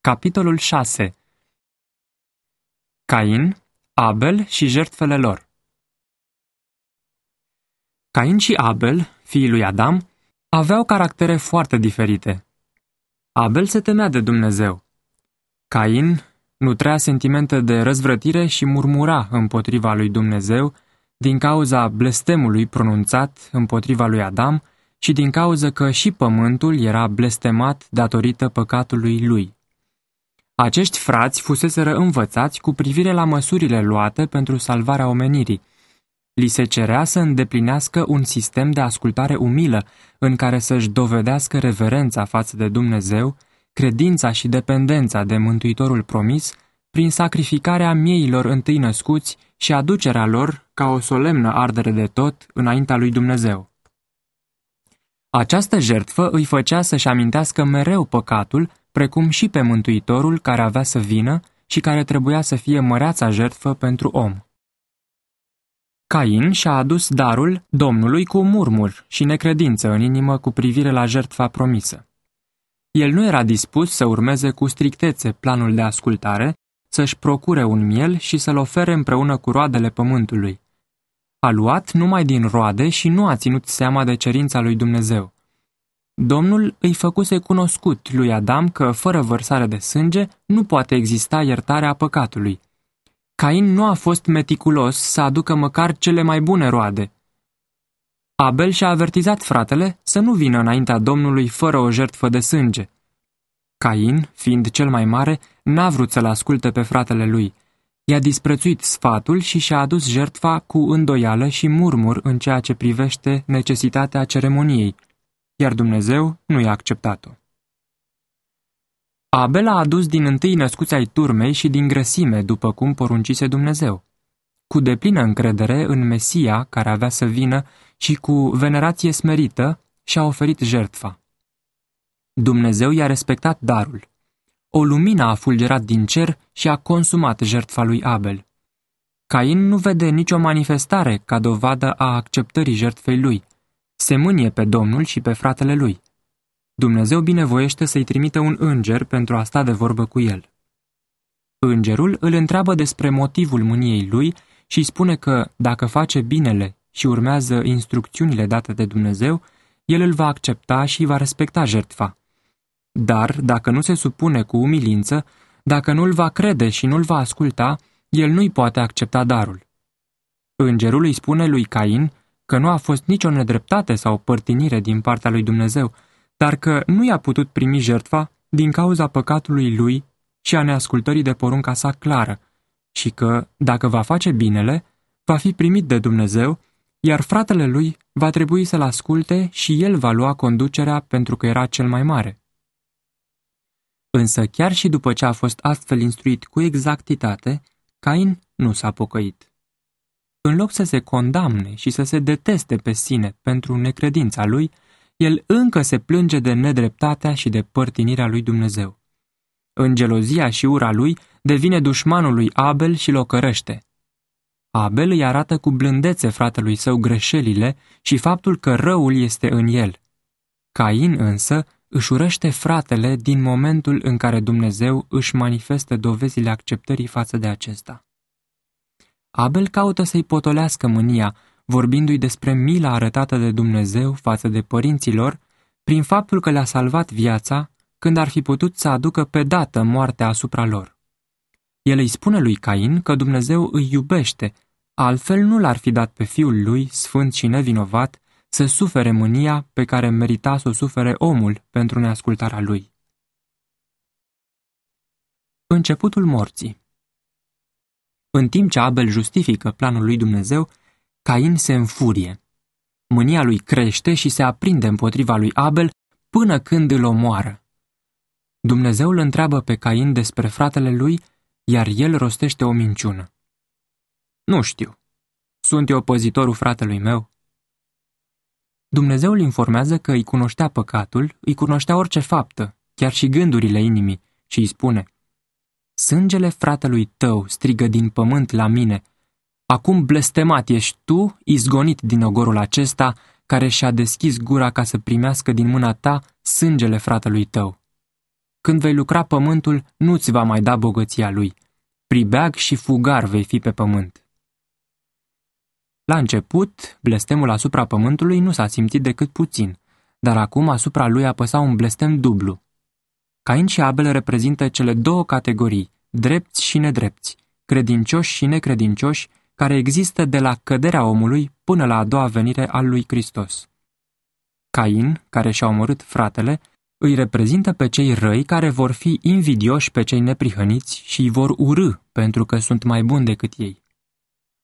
Capitolul 6 Cain, Abel și jertfele lor Cain și Abel, fiii lui Adam, aveau caractere foarte diferite. Abel se temea de Dumnezeu. Cain nutrea sentimente de răzvrătire și murmura împotriva lui Dumnezeu din cauza blestemului pronunțat împotriva lui Adam și din cauza că și pământul era blestemat datorită păcatului lui. Acești frați fuseseră învățați cu privire la măsurile luate pentru salvarea omenirii. Li se cerea să îndeplinească un sistem de ascultare umilă în care să-și dovedească reverența față de Dumnezeu, credința și dependența de Mântuitorul promis, prin sacrificarea mieilor întâi născuți și aducerea lor ca o solemnă ardere de tot înaintea lui Dumnezeu. Această jertfă îi făcea să-și amintească mereu păcatul, precum și pe Mântuitorul care avea să vină și care trebuia să fie măreața jertfă pentru om. Cain și-a adus darul Domnului cu murmur și necredință în inimă cu privire la jertfa promisă. El nu era dispus să urmeze cu strictețe planul de ascultare, să-și procure un miel și să-l ofere împreună cu roadele pământului. A luat numai din roade și nu a ținut seama de cerința lui Dumnezeu. Domnul îi făcuse cunoscut lui Adam că, fără vărsare de sânge, nu poate exista iertarea păcatului. Cain nu a fost meticulos să aducă măcar cele mai bune roade. Abel și-a avertizat fratele să nu vină înaintea Domnului fără o jertfă de sânge. Cain, fiind cel mai mare, n-a vrut să-l asculte pe fratele lui. I-a disprețuit sfatul și și-a adus jertfa cu îndoială și murmur în ceea ce privește necesitatea ceremoniei – iar Dumnezeu nu i-a acceptat-o. Abel a adus din întâi născuți ai turmei și din grăsime, după cum poruncise Dumnezeu. Cu deplină încredere în Mesia, care avea să vină, și cu venerație smerită, și-a oferit jertfa. Dumnezeu i-a respectat darul. O lumină a fulgerat din cer și a consumat jertfa lui Abel. Cain nu vede nicio manifestare ca dovadă a acceptării jertfei lui – se mânie pe Domnul și pe fratele lui. Dumnezeu binevoiește să-i trimită un înger pentru a sta de vorbă cu el. Îngerul îl întreabă despre motivul mâniei lui și spune că, dacă face binele și urmează instrucțiunile date de Dumnezeu, el îl va accepta și va respecta jertfa. Dar, dacă nu se supune cu umilință, dacă nu-l va crede și nu-l va asculta, el nu-i poate accepta darul. Îngerul îi spune lui Cain că nu a fost nicio nedreptate sau părtinire din partea lui Dumnezeu, dar că nu i-a putut primi jertfa din cauza păcatului lui și a neascultării de porunca sa clară, și că, dacă va face binele, va fi primit de Dumnezeu, iar fratele lui va trebui să-l asculte și el va lua conducerea pentru că era cel mai mare. Însă chiar și după ce a fost astfel instruit cu exactitate, Cain nu s-a pocăit în loc să se condamne și să se deteste pe sine pentru necredința lui, el încă se plânge de nedreptatea și de părtinirea lui Dumnezeu. În gelozia și ura lui devine dușmanul lui Abel și locărăște. Abel îi arată cu blândețe fratelui său greșelile și faptul că răul este în el. Cain însă își urăște fratele din momentul în care Dumnezeu își manifestă dovezile acceptării față de acesta. Abel caută să-i potolească mânia, vorbindu-i despre mila arătată de Dumnezeu față de părinților, prin faptul că le-a salvat viața, când ar fi putut să aducă pe dată moartea asupra lor. El îi spune lui Cain că Dumnezeu îi iubește, altfel nu l-ar fi dat pe fiul lui, sfânt și nevinovat, să sufere mânia pe care merita să o sufere omul pentru neascultarea lui. Începutul morții în timp ce Abel justifică planul lui Dumnezeu, Cain se înfurie. Mânia lui crește și se aprinde împotriva lui Abel până când îl omoară. Dumnezeu îl întreabă pe Cain despre fratele lui, iar el rostește o minciună. Nu știu. Sunt eu păzitorul fratelui meu? Dumnezeu îl informează că îi cunoștea păcatul, îi cunoștea orice faptă, chiar și gândurile inimii, și îi spune – Sângele fratelui tău strigă din pământ la mine. Acum blestemat ești tu, izgonit din ogorul acesta, care și-a deschis gura ca să primească din mâna ta sângele fratelui tău. Când vei lucra pământul, nu-ți va mai da bogăția lui. Pribeag și fugar vei fi pe pământ. La început, blestemul asupra pământului nu s-a simțit decât puțin, dar acum asupra lui apăsa un blestem dublu. Cain și Abel reprezintă cele două categorii, drepți și nedrepți, credincioși și necredincioși, care există de la căderea omului până la a doua venire al lui Hristos. Cain, care și-a omorât fratele, îi reprezintă pe cei răi care vor fi invidioși pe cei neprihăniți și îi vor urâ pentru că sunt mai buni decât ei.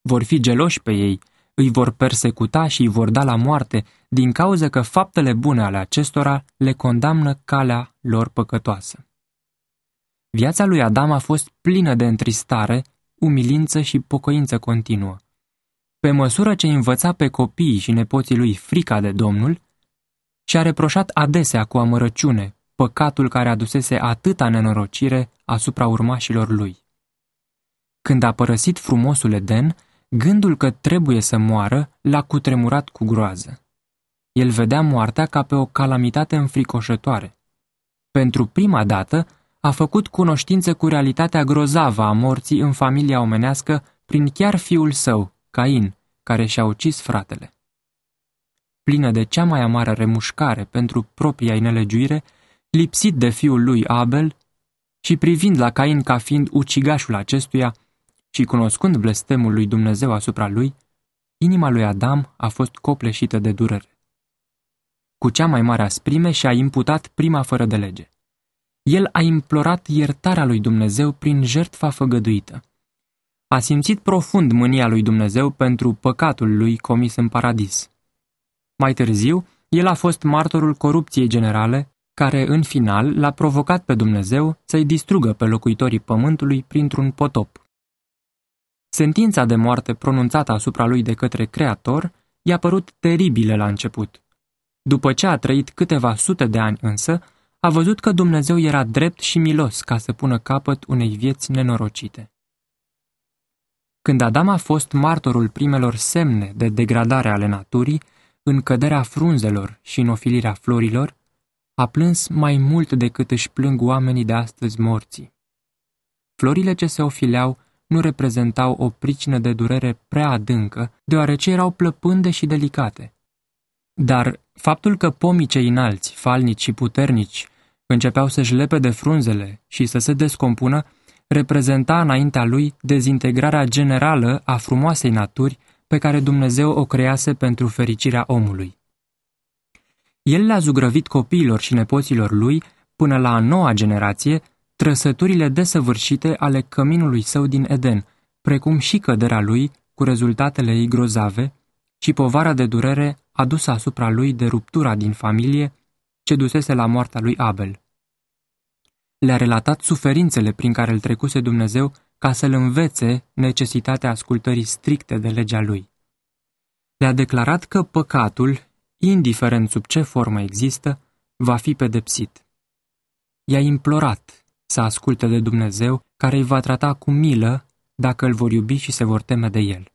Vor fi geloși pe ei, îi vor persecuta și îi vor da la moarte din cauza că faptele bune ale acestora le condamnă calea lor păcătoasă. Viața lui Adam a fost plină de întristare, umilință și pocăință continuă. Pe măsură ce învăța pe copiii și nepoții lui frica de Domnul, și-a reproșat adesea cu amărăciune păcatul care adusese atâta nenorocire asupra urmașilor lui. Când a părăsit frumosul Eden, gândul că trebuie să moară l-a cutremurat cu groază. El vedea moartea ca pe o calamitate înfricoșătoare. Pentru prima dată, a făcut cunoștință cu realitatea grozavă a morții în familia omenească prin chiar fiul său, Cain, care și-a ucis fratele. Plină de cea mai amară remușcare pentru propria nelegiuire, lipsit de fiul lui Abel și privind la Cain ca fiind ucigașul acestuia și cunoscând blestemul lui Dumnezeu asupra lui, inima lui Adam a fost copleșită de durere. Cu cea mai mare asprime și-a imputat prima fără de lege el a implorat iertarea lui Dumnezeu prin jertfa făgăduită. A simțit profund mânia lui Dumnezeu pentru păcatul lui comis în paradis. Mai târziu, el a fost martorul corupției generale, care în final l-a provocat pe Dumnezeu să-i distrugă pe locuitorii pământului printr-un potop. Sentința de moarte pronunțată asupra lui de către Creator i-a părut teribilă la început. După ce a trăit câteva sute de ani însă, a văzut că Dumnezeu era drept și milos ca să pună capăt unei vieți nenorocite. Când Adam a fost martorul primelor semne de degradare ale naturii, în căderea frunzelor și în ofilirea florilor, a plâns mai mult decât își plâng oamenii de astăzi morții. Florile ce se ofileau nu reprezentau o pricină de durere prea adâncă, deoarece erau plăpânde și delicate. Dar faptul că pomii cei înalți, falnici și puternici începeau să-și lepe de frunzele și să se descompună, reprezenta înaintea lui dezintegrarea generală a frumoasei naturi pe care Dumnezeu o crease pentru fericirea omului. El le-a zugrăvit copiilor și nepoților lui, până la a noua generație, trăsăturile desăvârșite ale căminului său din Eden, precum și căderea lui cu rezultatele ei grozave și povara de durere adusă asupra lui de ruptura din familie ce dusese la moartea lui Abel. Le-a relatat suferințele prin care îl trecuse Dumnezeu ca să-l învețe necesitatea ascultării stricte de legea lui. Le-a declarat că păcatul, indiferent sub ce formă există, va fi pedepsit. I-a implorat să asculte de Dumnezeu, care îi va trata cu milă dacă îl vor iubi și se vor teme de el.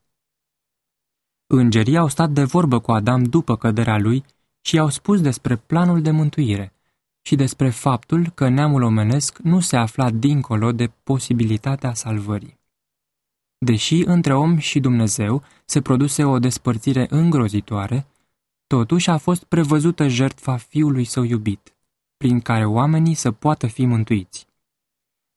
Îngerii au stat de vorbă cu Adam după căderea lui și i-au spus despre planul de mântuire și despre faptul că neamul omenesc nu se afla dincolo de posibilitatea salvării. Deși între om și Dumnezeu se produse o despărțire îngrozitoare, totuși a fost prevăzută jertfa fiului său iubit, prin care oamenii să poată fi mântuiți.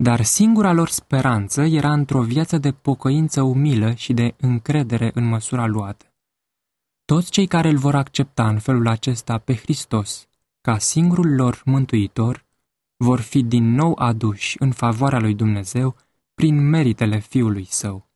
Dar singura lor speranță era într-o viață de pocăință umilă și de încredere în măsura luată. Toți cei care îl vor accepta în felul acesta pe Hristos, ca singurul lor mântuitor, vor fi din nou aduși în favoarea lui Dumnezeu prin meritele Fiului Său.